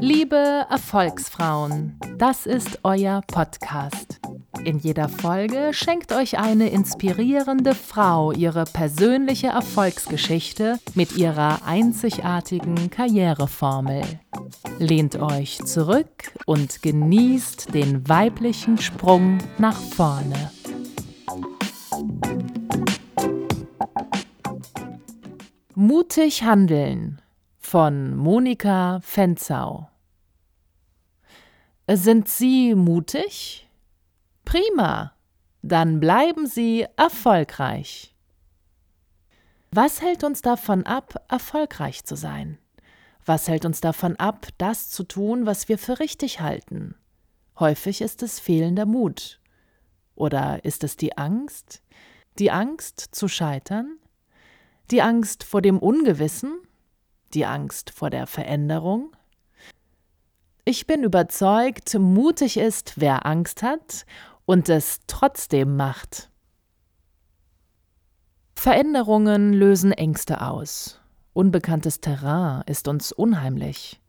Liebe Erfolgsfrauen, das ist euer Podcast. In jeder Folge schenkt euch eine inspirierende Frau ihre persönliche Erfolgsgeschichte mit ihrer einzigartigen Karriereformel. Lehnt euch zurück und genießt den weiblichen Sprung nach vorne. Mutig handeln von Monika Fenzau. Sind Sie mutig? Prima, dann bleiben Sie erfolgreich. Was hält uns davon ab, erfolgreich zu sein? Was hält uns davon ab, das zu tun, was wir für richtig halten? Häufig ist es fehlender Mut. Oder ist es die Angst? Die Angst zu scheitern? Die Angst vor dem Ungewissen? Die Angst vor der Veränderung? Ich bin überzeugt, mutig ist, wer Angst hat und es trotzdem macht. Veränderungen lösen Ängste aus. Unbekanntes Terrain ist uns unheimlich.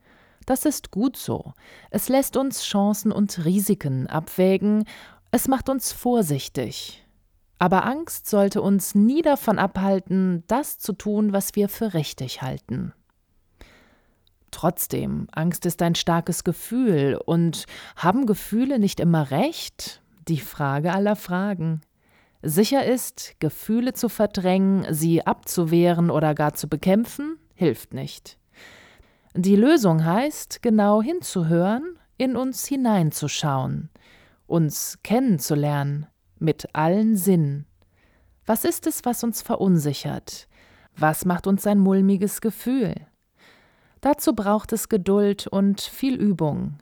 Das ist gut so. Es lässt uns Chancen und Risiken abwägen, es macht uns vorsichtig. Aber Angst sollte uns nie davon abhalten, das zu tun, was wir für richtig halten. Trotzdem, Angst ist ein starkes Gefühl, und haben Gefühle nicht immer recht? Die Frage aller Fragen. Sicher ist, Gefühle zu verdrängen, sie abzuwehren oder gar zu bekämpfen, hilft nicht. Die Lösung heißt, genau hinzuhören, in uns hineinzuschauen, uns kennenzulernen, mit allen Sinnen. Was ist es, was uns verunsichert? Was macht uns ein mulmiges Gefühl? Dazu braucht es Geduld und viel Übung.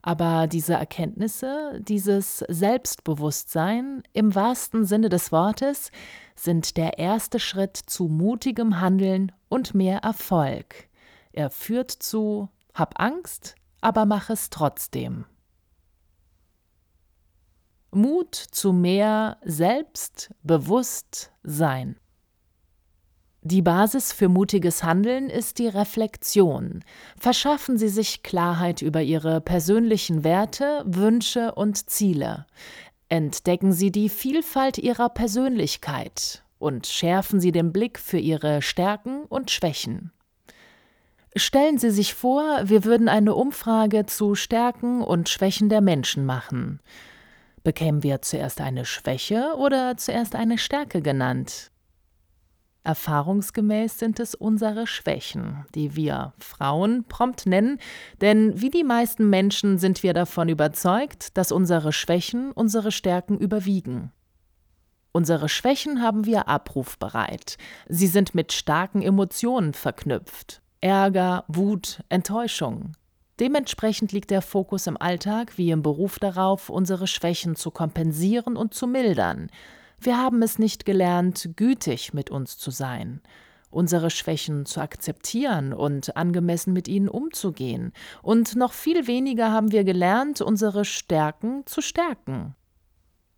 Aber diese Erkenntnisse, dieses Selbstbewusstsein im wahrsten Sinne des Wortes sind der erste Schritt zu mutigem Handeln und mehr Erfolg. Er führt zu Hab Angst, aber mach es trotzdem. Mut zu mehr Selbstbewusstsein. Die Basis für mutiges Handeln ist die Reflexion. Verschaffen Sie sich Klarheit über Ihre persönlichen Werte, Wünsche und Ziele. Entdecken Sie die Vielfalt Ihrer Persönlichkeit und schärfen Sie den Blick für Ihre Stärken und Schwächen. Stellen Sie sich vor, wir würden eine Umfrage zu Stärken und Schwächen der Menschen machen. Bekämen wir zuerst eine Schwäche oder zuerst eine Stärke genannt? Erfahrungsgemäß sind es unsere Schwächen, die wir Frauen prompt nennen, denn wie die meisten Menschen sind wir davon überzeugt, dass unsere Schwächen unsere Stärken überwiegen. Unsere Schwächen haben wir abrufbereit. Sie sind mit starken Emotionen verknüpft. Ärger, Wut, Enttäuschung. Dementsprechend liegt der Fokus im Alltag wie im Beruf darauf, unsere Schwächen zu kompensieren und zu mildern. Wir haben es nicht gelernt, gütig mit uns zu sein, unsere Schwächen zu akzeptieren und angemessen mit ihnen umzugehen, und noch viel weniger haben wir gelernt, unsere Stärken zu stärken.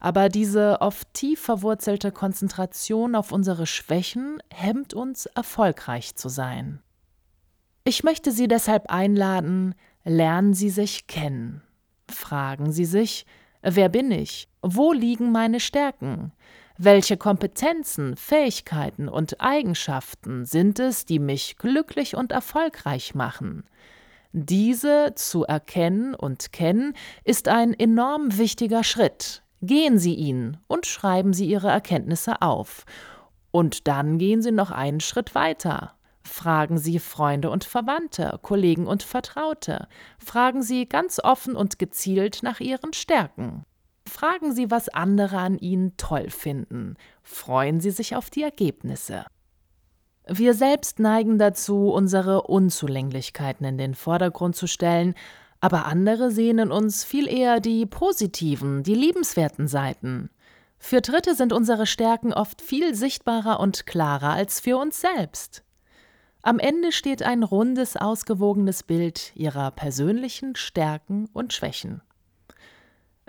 Aber diese oft tief verwurzelte Konzentration auf unsere Schwächen hemmt uns, erfolgreich zu sein. Ich möchte Sie deshalb einladen, lernen Sie sich kennen. Fragen Sie sich, wer bin ich? Wo liegen meine Stärken? Welche Kompetenzen, Fähigkeiten und Eigenschaften sind es, die mich glücklich und erfolgreich machen? Diese zu erkennen und kennen ist ein enorm wichtiger Schritt. Gehen Sie ihn und schreiben Sie Ihre Erkenntnisse auf. Und dann gehen Sie noch einen Schritt weiter. Fragen Sie Freunde und Verwandte, Kollegen und Vertraute. Fragen Sie ganz offen und gezielt nach Ihren Stärken. Fragen Sie, was andere an Ihnen toll finden. Freuen Sie sich auf die Ergebnisse. Wir selbst neigen dazu, unsere Unzulänglichkeiten in den Vordergrund zu stellen, aber andere sehen in uns viel eher die positiven, die liebenswerten Seiten. Für Dritte sind unsere Stärken oft viel sichtbarer und klarer als für uns selbst. Am Ende steht ein rundes, ausgewogenes Bild ihrer persönlichen Stärken und Schwächen.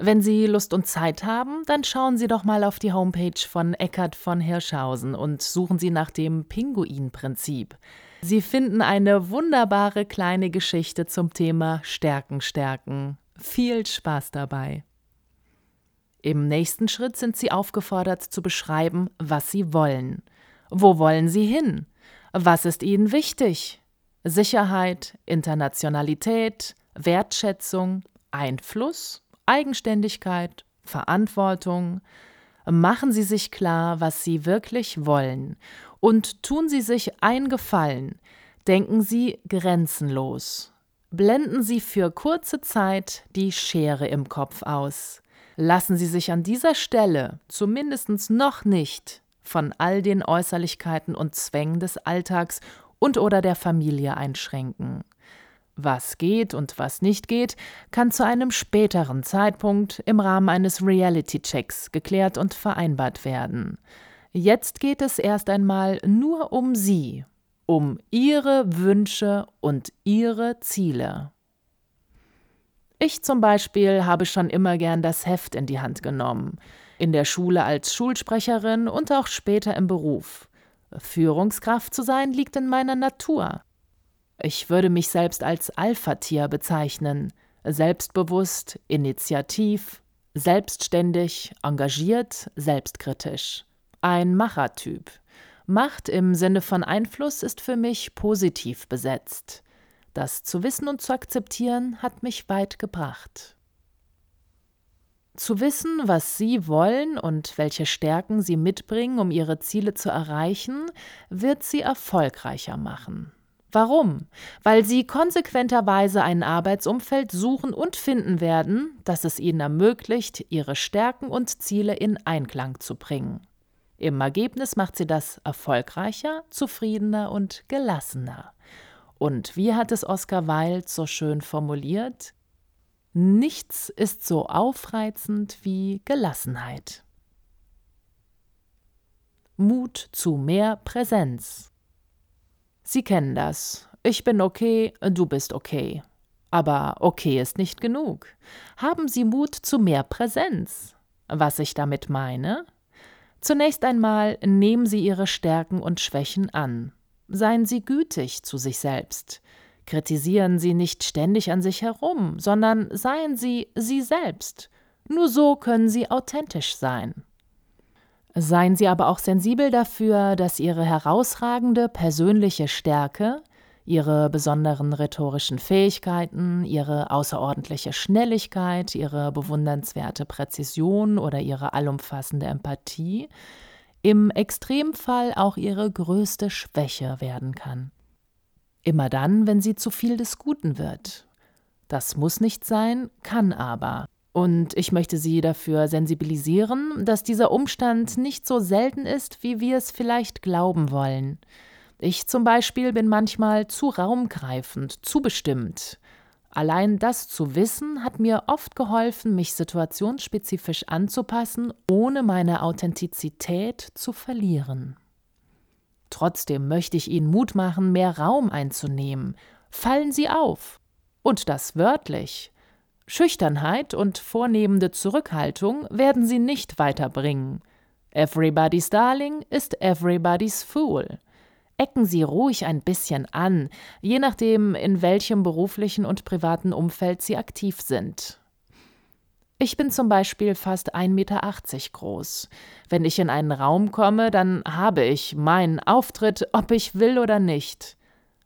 Wenn Sie Lust und Zeit haben, dann schauen Sie doch mal auf die Homepage von Eckhard von Hirschhausen und suchen Sie nach dem Pinguin-Prinzip. Sie finden eine wunderbare kleine Geschichte zum Thema Stärken stärken. Viel Spaß dabei. Im nächsten Schritt sind Sie aufgefordert zu beschreiben, was Sie wollen. Wo wollen Sie hin? Was ist Ihnen wichtig? Sicherheit, Internationalität, Wertschätzung, Einfluss, Eigenständigkeit, Verantwortung. Machen Sie sich klar, was Sie wirklich wollen und tun Sie sich ein Gefallen. Denken Sie grenzenlos. Blenden Sie für kurze Zeit die Schere im Kopf aus. Lassen Sie sich an dieser Stelle zumindest noch nicht von all den Äußerlichkeiten und Zwängen des Alltags und oder der Familie einschränken. Was geht und was nicht geht, kann zu einem späteren Zeitpunkt im Rahmen eines Reality-Checks geklärt und vereinbart werden. Jetzt geht es erst einmal nur um Sie, um Ihre Wünsche und Ihre Ziele. Ich zum Beispiel habe schon immer gern das Heft in die Hand genommen, in der Schule als Schulsprecherin und auch später im Beruf. Führungskraft zu sein liegt in meiner Natur. Ich würde mich selbst als Alpha-Tier bezeichnen, selbstbewusst, initiativ, selbstständig, engagiert, selbstkritisch. Ein Machertyp. Macht im Sinne von Einfluss ist für mich positiv besetzt. Das zu wissen und zu akzeptieren hat mich weit gebracht. Zu wissen, was Sie wollen und welche Stärken Sie mitbringen, um Ihre Ziele zu erreichen, wird Sie erfolgreicher machen. Warum? Weil sie konsequenterweise ein Arbeitsumfeld suchen und finden werden, das es ihnen ermöglicht, ihre Stärken und Ziele in Einklang zu bringen. Im Ergebnis macht sie das erfolgreicher, zufriedener und gelassener. Und wie hat es Oscar Wilde so schön formuliert? Nichts ist so aufreizend wie Gelassenheit. Mut zu mehr Präsenz. Sie kennen das. Ich bin okay, du bist okay. Aber okay ist nicht genug. Haben Sie Mut zu mehr Präsenz. Was ich damit meine? Zunächst einmal nehmen Sie Ihre Stärken und Schwächen an. Seien Sie gütig zu sich selbst. Kritisieren Sie nicht ständig an sich herum, sondern seien Sie Sie selbst. Nur so können Sie authentisch sein. Seien Sie aber auch sensibel dafür, dass Ihre herausragende persönliche Stärke, Ihre besonderen rhetorischen Fähigkeiten, Ihre außerordentliche Schnelligkeit, Ihre bewundernswerte Präzision oder Ihre allumfassende Empathie im Extremfall auch Ihre größte Schwäche werden kann. Immer dann, wenn sie zu viel des Guten wird. Das muss nicht sein, kann aber. Und ich möchte Sie dafür sensibilisieren, dass dieser Umstand nicht so selten ist, wie wir es vielleicht glauben wollen. Ich zum Beispiel bin manchmal zu raumgreifend, zu bestimmt. Allein das zu wissen hat mir oft geholfen, mich situationsspezifisch anzupassen, ohne meine Authentizität zu verlieren. Trotzdem möchte ich Ihnen Mut machen, mehr Raum einzunehmen. Fallen Sie auf. Und das wörtlich. Schüchternheit und vornehmende Zurückhaltung werden sie nicht weiterbringen. Everybody's Darling ist everybody's Fool. Ecken Sie ruhig ein bisschen an, je nachdem, in welchem beruflichen und privaten Umfeld Sie aktiv sind. Ich bin zum Beispiel fast 1,80 Meter groß. Wenn ich in einen Raum komme, dann habe ich meinen Auftritt, ob ich will oder nicht.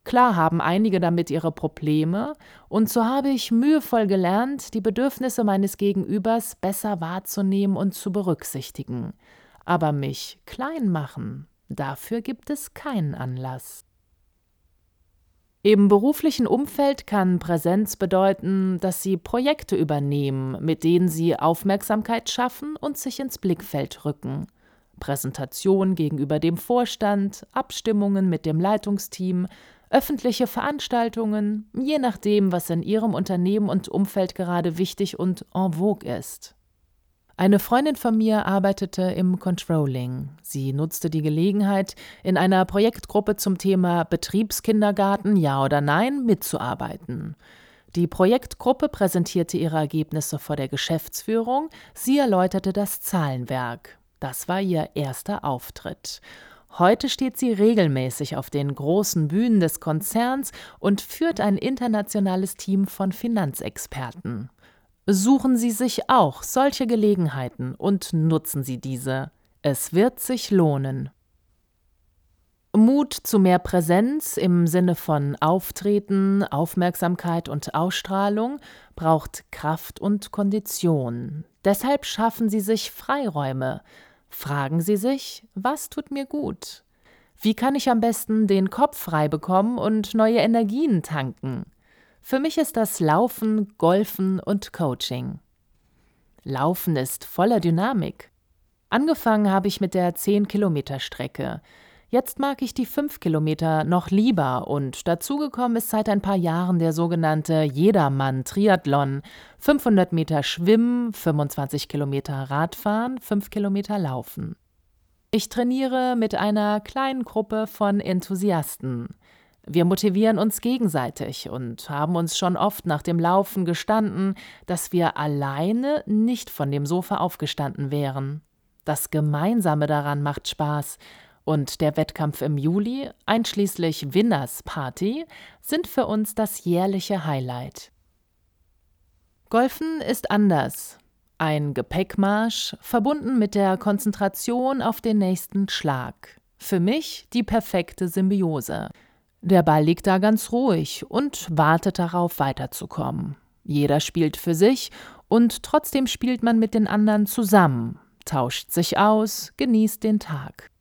Klar haben einige damit ihre Probleme, und so habe ich mühevoll gelernt, die Bedürfnisse meines Gegenübers besser wahrzunehmen und zu berücksichtigen. Aber mich klein machen, dafür gibt es keinen Anlass. Im beruflichen Umfeld kann Präsenz bedeuten, dass Sie Projekte übernehmen, mit denen Sie Aufmerksamkeit schaffen und sich ins Blickfeld rücken. Präsentation gegenüber dem Vorstand, Abstimmungen mit dem Leitungsteam, öffentliche Veranstaltungen, je nachdem, was in Ihrem Unternehmen und Umfeld gerade wichtig und en vogue ist. Eine Freundin von mir arbeitete im Controlling. Sie nutzte die Gelegenheit, in einer Projektgruppe zum Thema Betriebskindergarten Ja oder Nein mitzuarbeiten. Die Projektgruppe präsentierte ihre Ergebnisse vor der Geschäftsführung, sie erläuterte das Zahlenwerk. Das war ihr erster Auftritt. Heute steht sie regelmäßig auf den großen Bühnen des Konzerns und führt ein internationales Team von Finanzexperten. Suchen Sie sich auch solche Gelegenheiten und nutzen Sie diese. Es wird sich lohnen. Mut zu mehr Präsenz im Sinne von Auftreten, Aufmerksamkeit und Ausstrahlung braucht Kraft und Kondition. Deshalb schaffen Sie sich Freiräume. Fragen Sie sich, was tut mir gut? Wie kann ich am besten den Kopf frei bekommen und neue Energien tanken? Für mich ist das Laufen, Golfen und Coaching. Laufen ist voller Dynamik. Angefangen habe ich mit der 10-Kilometer-Strecke. Jetzt mag ich die 5 Kilometer noch lieber und dazugekommen ist seit ein paar Jahren der sogenannte Jedermann-Triathlon. 500 Meter Schwimmen, 25 Kilometer Radfahren, 5 Kilometer Laufen. Ich trainiere mit einer kleinen Gruppe von Enthusiasten. Wir motivieren uns gegenseitig und haben uns schon oft nach dem Laufen gestanden, dass wir alleine nicht von dem Sofa aufgestanden wären. Das Gemeinsame daran macht Spaß und der Wettkampf im Juli, einschließlich Winners Party, sind für uns das jährliche Highlight. Golfen ist anders. Ein Gepäckmarsch, verbunden mit der Konzentration auf den nächsten Schlag. Für mich die perfekte Symbiose. Der Ball liegt da ganz ruhig und wartet darauf, weiterzukommen. Jeder spielt für sich und trotzdem spielt man mit den anderen zusammen, tauscht sich aus, genießt den Tag.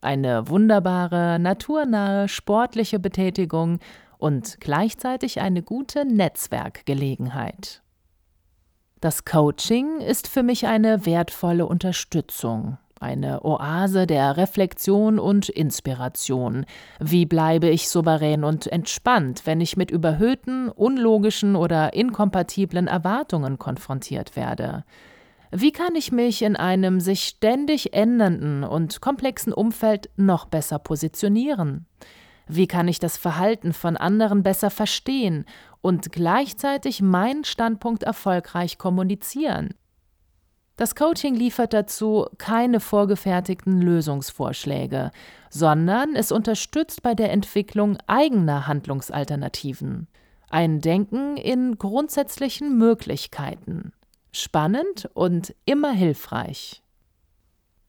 Eine wunderbare, naturnahe, sportliche Betätigung und gleichzeitig eine gute Netzwerkgelegenheit. Das Coaching ist für mich eine wertvolle Unterstützung, eine Oase der Reflexion und Inspiration. Wie bleibe ich souverän und entspannt, wenn ich mit überhöhten, unlogischen oder inkompatiblen Erwartungen konfrontiert werde? Wie kann ich mich in einem sich ständig ändernden und komplexen Umfeld noch besser positionieren? Wie kann ich das Verhalten von anderen besser verstehen und gleichzeitig meinen Standpunkt erfolgreich kommunizieren? Das Coaching liefert dazu keine vorgefertigten Lösungsvorschläge, sondern es unterstützt bei der Entwicklung eigener Handlungsalternativen. Ein Denken in grundsätzlichen Möglichkeiten spannend und immer hilfreich.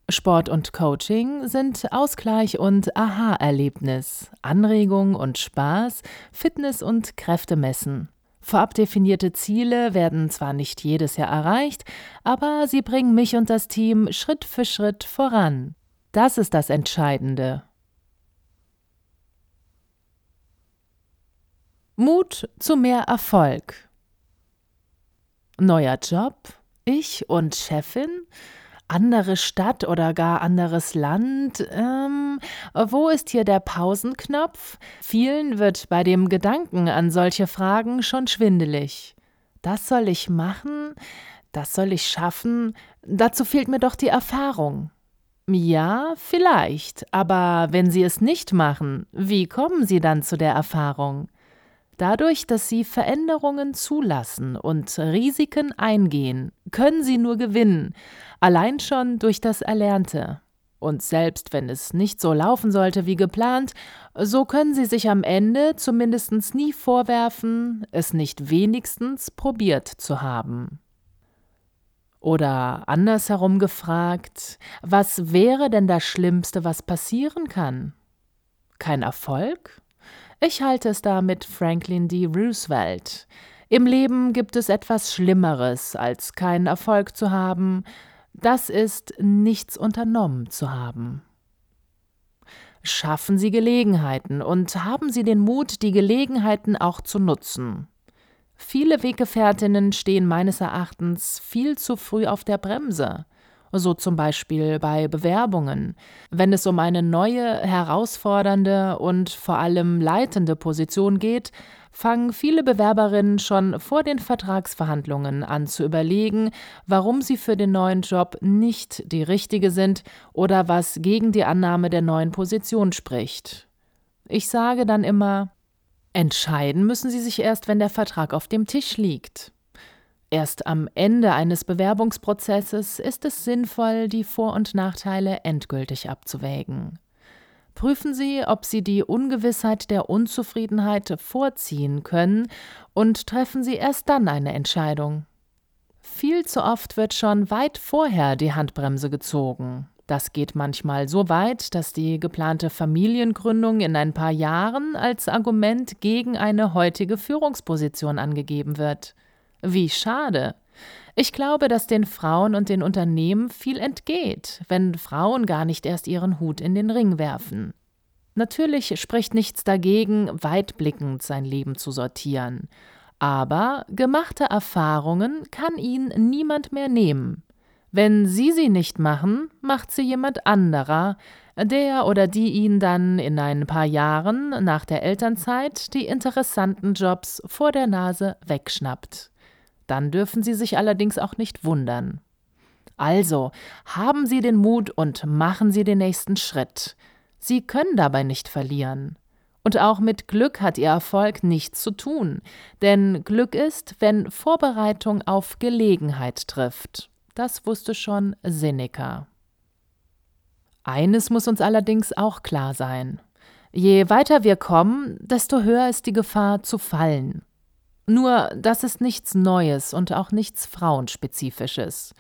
Sport und Coaching sind Ausgleich und Aha-Erlebnis, Anregung und Spaß, Fitness und Kräftemessen. Vorab definierte Ziele werden zwar nicht jedes Jahr erreicht, aber sie bringen mich und das Team Schritt für Schritt voran. Das ist das Entscheidende. Mut zu mehr Erfolg. Neuer Job, ich und Chefin, andere Stadt oder gar anderes Land. Ähm, wo ist hier der Pausenknopf? Vielen wird bei dem Gedanken an solche Fragen schon schwindelig. Das soll ich machen? Das soll ich schaffen? Dazu fehlt mir doch die Erfahrung. Ja, vielleicht, aber wenn Sie es nicht machen, wie kommen Sie dann zu der Erfahrung? Dadurch, dass sie Veränderungen zulassen und Risiken eingehen, können sie nur gewinnen, allein schon durch das Erlernte. Und selbst wenn es nicht so laufen sollte wie geplant, so können sie sich am Ende zumindest nie vorwerfen, es nicht wenigstens probiert zu haben. Oder andersherum gefragt, was wäre denn das Schlimmste, was passieren kann? Kein Erfolg? Ich halte es da mit Franklin D. Roosevelt. Im Leben gibt es etwas Schlimmeres, als keinen Erfolg zu haben. Das ist, nichts unternommen zu haben. Schaffen Sie Gelegenheiten und haben Sie den Mut, die Gelegenheiten auch zu nutzen. Viele Weggefährtinnen stehen meines Erachtens viel zu früh auf der Bremse so zum Beispiel bei Bewerbungen. Wenn es um eine neue, herausfordernde und vor allem leitende Position geht, fangen viele Bewerberinnen schon vor den Vertragsverhandlungen an zu überlegen, warum sie für den neuen Job nicht die richtige sind oder was gegen die Annahme der neuen Position spricht. Ich sage dann immer, entscheiden müssen sie sich erst, wenn der Vertrag auf dem Tisch liegt. Erst am Ende eines Bewerbungsprozesses ist es sinnvoll, die Vor- und Nachteile endgültig abzuwägen. Prüfen Sie, ob Sie die Ungewissheit der Unzufriedenheit vorziehen können und treffen Sie erst dann eine Entscheidung. Viel zu oft wird schon weit vorher die Handbremse gezogen. Das geht manchmal so weit, dass die geplante Familiengründung in ein paar Jahren als Argument gegen eine heutige Führungsposition angegeben wird. Wie schade. Ich glaube, dass den Frauen und den Unternehmen viel entgeht, wenn Frauen gar nicht erst ihren Hut in den Ring werfen. Natürlich spricht nichts dagegen, weitblickend sein Leben zu sortieren. Aber gemachte Erfahrungen kann ihnen niemand mehr nehmen. Wenn Sie sie nicht machen, macht sie jemand anderer, der oder die Ihnen dann in ein paar Jahren nach der Elternzeit die interessanten Jobs vor der Nase wegschnappt. Dann dürfen Sie sich allerdings auch nicht wundern. Also, haben Sie den Mut und machen Sie den nächsten Schritt. Sie können dabei nicht verlieren. Und auch mit Glück hat Ihr Erfolg nichts zu tun, denn Glück ist, wenn Vorbereitung auf Gelegenheit trifft. Das wusste schon Seneca. Eines muss uns allerdings auch klar sein. Je weiter wir kommen, desto höher ist die Gefahr zu fallen. Nur das ist nichts Neues und auch nichts Frauenspezifisches.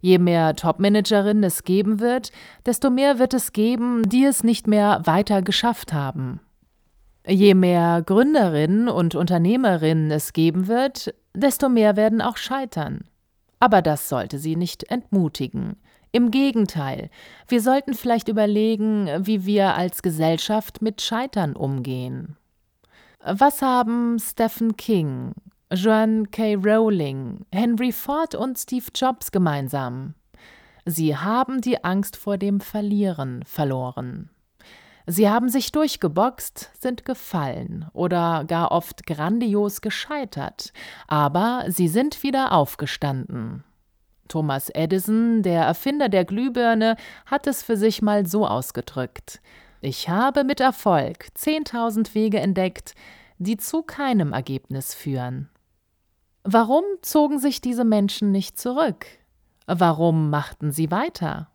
Je mehr Topmanagerinnen es geben wird, desto mehr wird es geben, die es nicht mehr weiter geschafft haben. Je mehr Gründerinnen und Unternehmerinnen es geben wird, desto mehr werden auch scheitern. Aber das sollte sie nicht entmutigen. Im Gegenteil, wir sollten vielleicht überlegen, wie wir als Gesellschaft mit Scheitern umgehen. Was haben Stephen King, Joan K. Rowling, Henry Ford und Steve Jobs gemeinsam? Sie haben die Angst vor dem Verlieren verloren. Sie haben sich durchgeboxt, sind gefallen oder gar oft grandios gescheitert, aber sie sind wieder aufgestanden. Thomas Edison, der Erfinder der Glühbirne, hat es für sich mal so ausgedrückt. Ich habe mit Erfolg 10.000 Wege entdeckt, die zu keinem Ergebnis führen. Warum zogen sich diese Menschen nicht zurück? Warum machten sie weiter?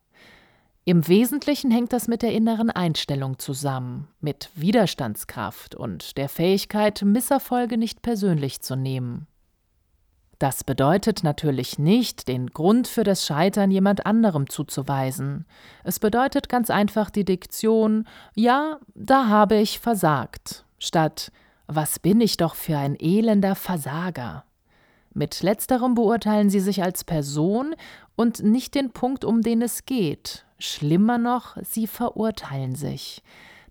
Im Wesentlichen hängt das mit der inneren Einstellung zusammen, mit Widerstandskraft und der Fähigkeit, Misserfolge nicht persönlich zu nehmen. Das bedeutet natürlich nicht, den Grund für das Scheitern jemand anderem zuzuweisen. Es bedeutet ganz einfach die Diktion Ja, da habe ich versagt, statt Was bin ich doch für ein elender Versager. Mit letzterem beurteilen sie sich als Person und nicht den Punkt, um den es geht, Schlimmer noch, sie verurteilen sich.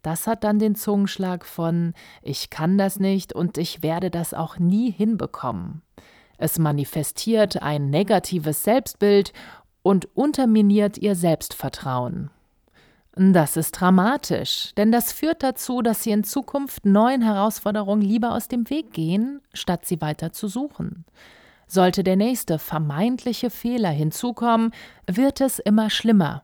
Das hat dann den Zungenschlag von Ich kann das nicht und ich werde das auch nie hinbekommen. Es manifestiert ein negatives Selbstbild und unterminiert ihr Selbstvertrauen. Das ist dramatisch, denn das führt dazu, dass sie in Zukunft neuen Herausforderungen lieber aus dem Weg gehen, statt sie weiter zu suchen. Sollte der nächste vermeintliche Fehler hinzukommen, wird es immer schlimmer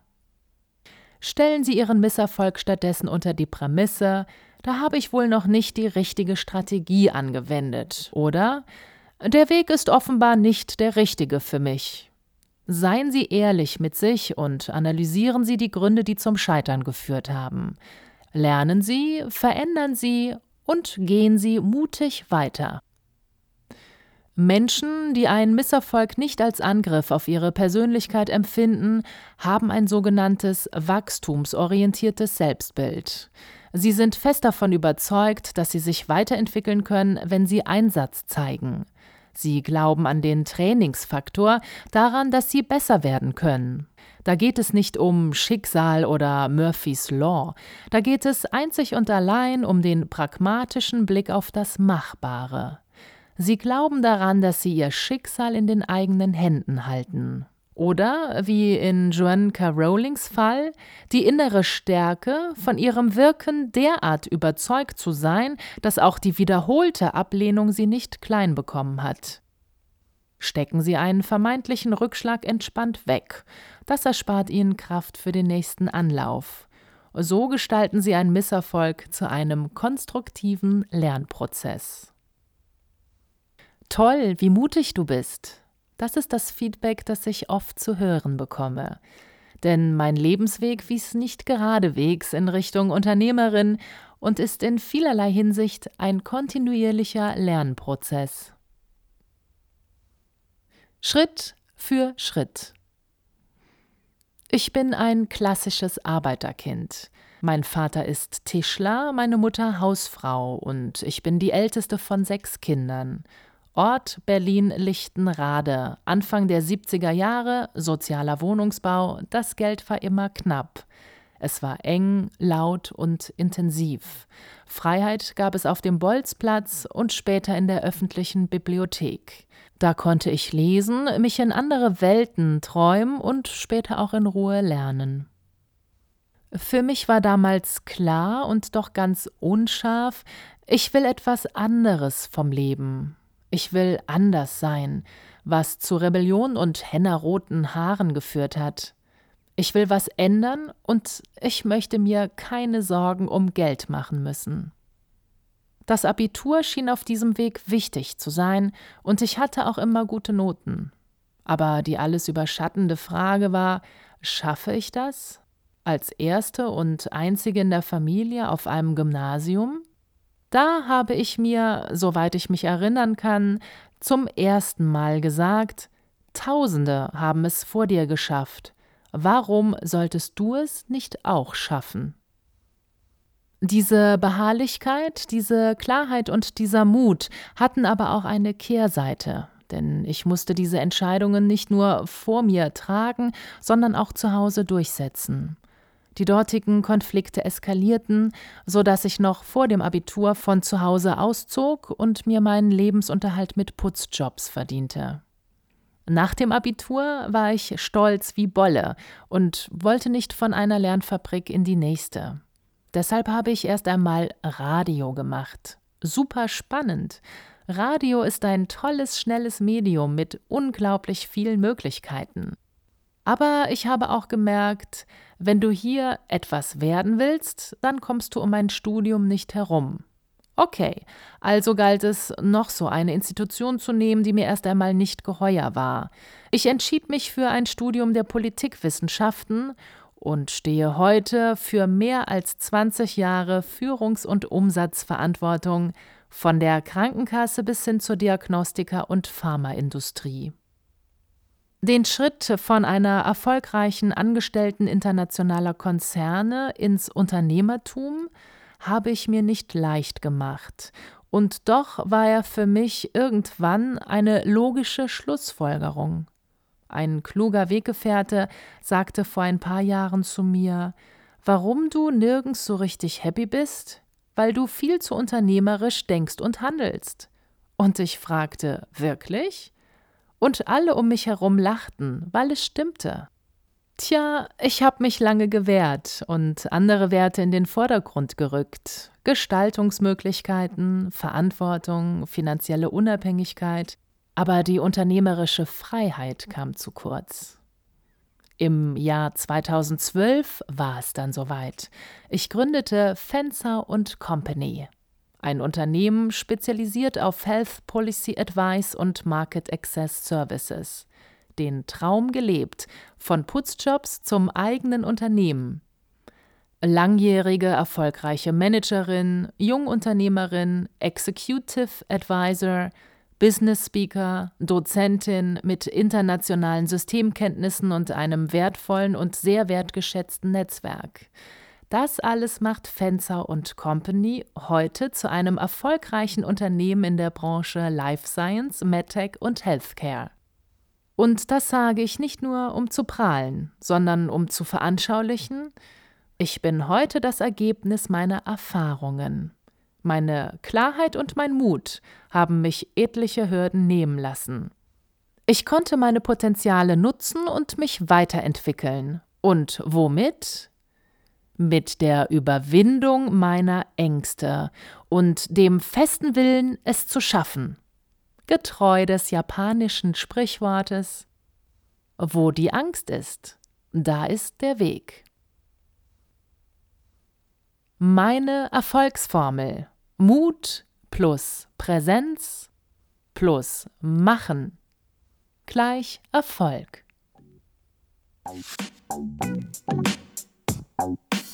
stellen Sie Ihren Misserfolg stattdessen unter die Prämisse, da habe ich wohl noch nicht die richtige Strategie angewendet, oder? Der Weg ist offenbar nicht der richtige für mich. Seien Sie ehrlich mit sich und analysieren Sie die Gründe, die zum Scheitern geführt haben. Lernen Sie, verändern Sie und gehen Sie mutig weiter. Menschen, die einen Misserfolg nicht als Angriff auf ihre Persönlichkeit empfinden, haben ein sogenanntes wachstumsorientiertes Selbstbild. Sie sind fest davon überzeugt, dass sie sich weiterentwickeln können, wenn sie Einsatz zeigen. Sie glauben an den Trainingsfaktor, daran, dass sie besser werden können. Da geht es nicht um Schicksal oder Murphys Law, da geht es einzig und allein um den pragmatischen Blick auf das Machbare. Sie glauben daran, dass sie ihr Schicksal in den eigenen Händen halten. Oder, wie in Joan K. Rowlings Fall, die innere Stärke, von ihrem Wirken derart überzeugt zu sein, dass auch die wiederholte Ablehnung sie nicht klein bekommen hat. Stecken Sie einen vermeintlichen Rückschlag entspannt weg. Das erspart Ihnen Kraft für den nächsten Anlauf. So gestalten Sie einen Misserfolg zu einem konstruktiven Lernprozess. Toll, wie mutig du bist. Das ist das Feedback, das ich oft zu hören bekomme. denn mein Lebensweg wies nicht geradewegs in Richtung Unternehmerin und ist in vielerlei Hinsicht ein kontinuierlicher Lernprozess. Schritt für Schritt. Ich bin ein klassisches Arbeiterkind. Mein Vater ist Tischler, meine Mutter Hausfrau und ich bin die älteste von sechs Kindern. Ort Berlin-Lichtenrade. Anfang der 70er Jahre, sozialer Wohnungsbau, das Geld war immer knapp. Es war eng, laut und intensiv. Freiheit gab es auf dem Bolzplatz und später in der öffentlichen Bibliothek. Da konnte ich lesen, mich in andere Welten träumen und später auch in Ruhe lernen. Für mich war damals klar und doch ganz unscharf, ich will etwas anderes vom Leben. Ich will anders sein, was zu Rebellion und hennerroten Haaren geführt hat. Ich will was ändern und ich möchte mir keine Sorgen um Geld machen müssen. Das Abitur schien auf diesem Weg wichtig zu sein und ich hatte auch immer gute Noten. Aber die alles überschattende Frage war, schaffe ich das? Als erste und einzige in der Familie auf einem Gymnasium? Da habe ich mir, soweit ich mich erinnern kann, zum ersten Mal gesagt, Tausende haben es vor dir geschafft. Warum solltest du es nicht auch schaffen? Diese Beharrlichkeit, diese Klarheit und dieser Mut hatten aber auch eine Kehrseite, denn ich musste diese Entscheidungen nicht nur vor mir tragen, sondern auch zu Hause durchsetzen. Die dortigen Konflikte eskalierten, so dass ich noch vor dem Abitur von zu Hause auszog und mir meinen Lebensunterhalt mit Putzjobs verdiente. Nach dem Abitur war ich stolz wie Bolle und wollte nicht von einer Lernfabrik in die nächste. Deshalb habe ich erst einmal Radio gemacht. Super spannend. Radio ist ein tolles, schnelles Medium mit unglaublich vielen Möglichkeiten. Aber ich habe auch gemerkt, wenn du hier etwas werden willst, dann kommst du um ein Studium nicht herum. Okay, also galt es, noch so eine Institution zu nehmen, die mir erst einmal nicht geheuer war. Ich entschied mich für ein Studium der Politikwissenschaften und stehe heute für mehr als 20 Jahre Führungs- und Umsatzverantwortung von der Krankenkasse bis hin zur Diagnostika- und Pharmaindustrie. Den Schritt von einer erfolgreichen Angestellten internationaler Konzerne ins Unternehmertum habe ich mir nicht leicht gemacht, und doch war er für mich irgendwann eine logische Schlussfolgerung. Ein kluger Weggefährte sagte vor ein paar Jahren zu mir, warum du nirgends so richtig happy bist? Weil du viel zu unternehmerisch denkst und handelst. Und ich fragte, wirklich? Und alle um mich herum lachten, weil es stimmte. Tja, ich habe mich lange gewehrt und andere Werte in den Vordergrund gerückt. Gestaltungsmöglichkeiten, Verantwortung, finanzielle Unabhängigkeit, aber die unternehmerische Freiheit kam zu kurz. Im Jahr 2012 war es dann soweit. Ich gründete Fencer und Company, ein Unternehmen spezialisiert auf Health Policy Advice und Market Access Services. Den Traum gelebt, von Putzjobs zum eigenen Unternehmen. Langjährige erfolgreiche Managerin, Jungunternehmerin, Executive Advisor, Business Speaker, Dozentin mit internationalen Systemkenntnissen und einem wertvollen und sehr wertgeschätzten Netzwerk. Das alles macht Fencer und Company heute zu einem erfolgreichen Unternehmen in der Branche Life Science, MedTech und Healthcare. Und das sage ich nicht nur, um zu prahlen, sondern um zu veranschaulichen, ich bin heute das Ergebnis meiner Erfahrungen. Meine Klarheit und mein Mut haben mich etliche Hürden nehmen lassen. Ich konnte meine Potenziale nutzen und mich weiterentwickeln. Und womit? Mit der Überwindung meiner Ängste und dem festen Willen, es zu schaffen. Getreu des japanischen Sprichwortes Wo die Angst ist, da ist der Weg. Meine Erfolgsformel Mut plus Präsenz plus Machen gleich Erfolg.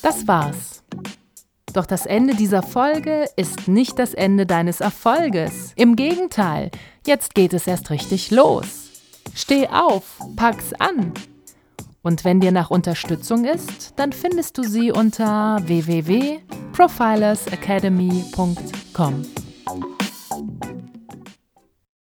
Das war's. Doch das Ende dieser Folge ist nicht das Ende deines Erfolges. Im Gegenteil, jetzt geht es erst richtig los. Steh auf, pack's an. Und wenn dir nach Unterstützung ist, dann findest du sie unter www.profilersacademy.com.